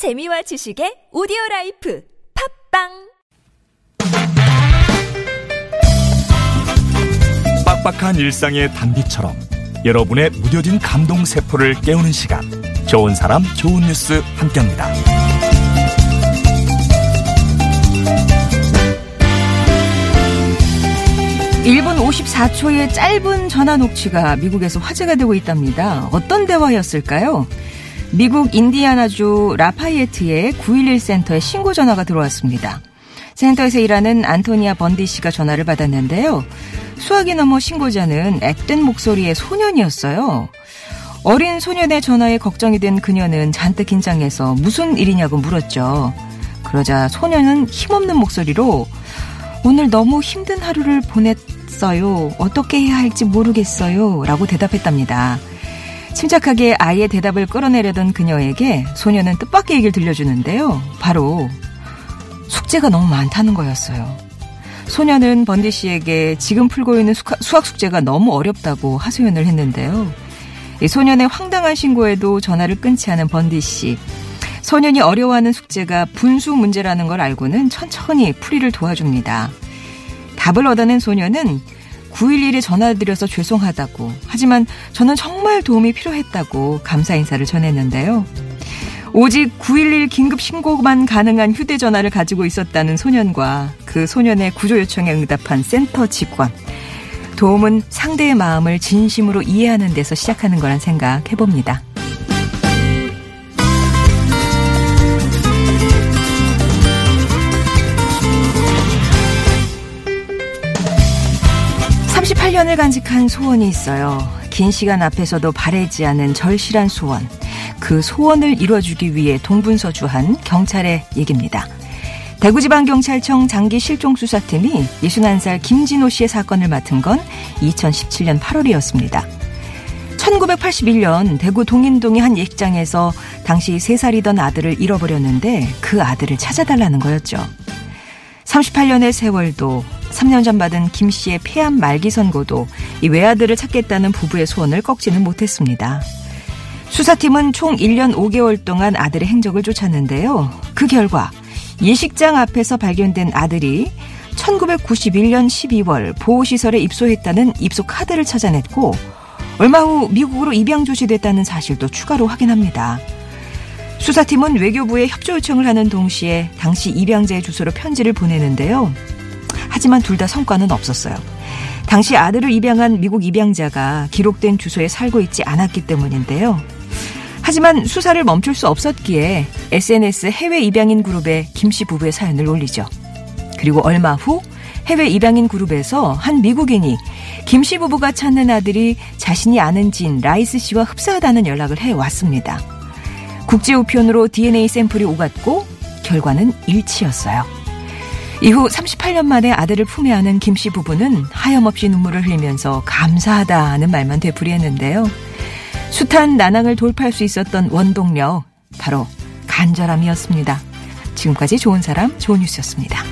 재미와 지식의 오디오 라이프 팟빵 빡빡한 일상의 단비처럼 여러분의 무뎌진 감동 세포를 깨우는 시간 좋은 사람 좋은 뉴스 함께합니다. 1분 54초의 짧은 전화 녹취가 미국에서 화제가 되고 있답니다. 어떤 대화였을까요? 미국 인디아나주 라파이에트의 911 센터에 신고 전화가 들어왔습니다. 센터에서 일하는 안토니아 번디 씨가 전화를 받았는데요. 수학이 넘어 신고자는 앳된 목소리의 소년이었어요. 어린 소년의 전화에 걱정이 된 그녀는 잔뜩 긴장해서 무슨 일이냐고 물었죠. 그러자 소년은 힘없는 목소리로 오늘 너무 힘든 하루를 보냈어요. 어떻게 해야 할지 모르겠어요. 라고 대답했답니다. 침착하게 아이의 대답을 끌어내려던 그녀에게 소녀는 뜻밖의 얘기를 들려주는데요. 바로 숙제가 너무 많다는 거였어요. 소녀는 번디 씨에게 지금 풀고 있는 수학 숙제가 너무 어렵다고 하소연을 했는데요. 이 소년의 황당한 신고에도 전화를 끊지 않은 번디 씨. 소년이 어려워하는 숙제가 분수 문제라는 걸 알고는 천천히 풀이를 도와줍니다. 답을 얻어낸 소년은 911에 전화드려서 죄송하다고 하지만 저는 정말 도움이 필요했다고 감사 인사를 전했는데요. 오직 911 긴급 신고만 가능한 휴대전화를 가지고 있었다는 소년과 그 소년의 구조 요청에 응답한 센터 직원. 도움은 상대의 마음을 진심으로 이해하는 데서 시작하는 거란 생각 해봅니다. 38년을 간직한 소원이 있어요. 긴 시간 앞에서도 바래지 않은 절실한 소원. 그 소원을 이뤄주기 위해 동분서주한 경찰의 얘기입니다. 대구지방경찰청 장기 실종수사팀이 61살 김진호 씨의 사건을 맡은 건 2017년 8월이었습니다. 1981년 대구 동인동의 한 예식장에서 당시 3살이던 아들을 잃어버렸는데 그 아들을 찾아달라는 거였죠. 38년의 세월도 3년 전 받은 김 씨의 폐암 말기 선고도 이 외아들을 찾겠다는 부부의 소원을 꺾지는 못했습니다. 수사팀은 총 1년 5개월 동안 아들의 행적을 쫓았는데요. 그 결과 예식장 앞에서 발견된 아들이 1991년 12월 보호시설에 입소했다는 입소 카드를 찾아냈고 얼마 후 미국으로 입양 조치됐다는 사실도 추가로 확인합니다. 수사팀은 외교부에 협조 요청을 하는 동시에 당시 입양자의 주소로 편지를 보내는데요. 하지만 둘 다 성과는 없었어요. 당시 아들을 입양한 미국 입양자가 기록된 주소에 살고 있지 않았기 때문인데요. 하지만 수사를 멈출 수 없었기에 SNS 해외 입양인 그룹에 김 씨 부부의 사연을 올리죠. 그리고 얼마 후 해외 입양인 그룹에서 한 미국인이 김 씨 부부가 찾는 아들이 자신이 아는 지인 라이스 씨와 흡사하다는 연락을 해왔습니다. 국제 우편으로 DNA 샘플이 오갔고 결과는 일치였어요. 이후 38년 만에 아들을 품에 안은 김 씨 부부는 하염없이 눈물을 흘리면서 감사하다는 말만 되풀이했는데요. 숱한 난항을 돌파할 수 있었던 원동력 바로 간절함이었습니다. 지금까지 좋은 사람 좋은 뉴스였습니다.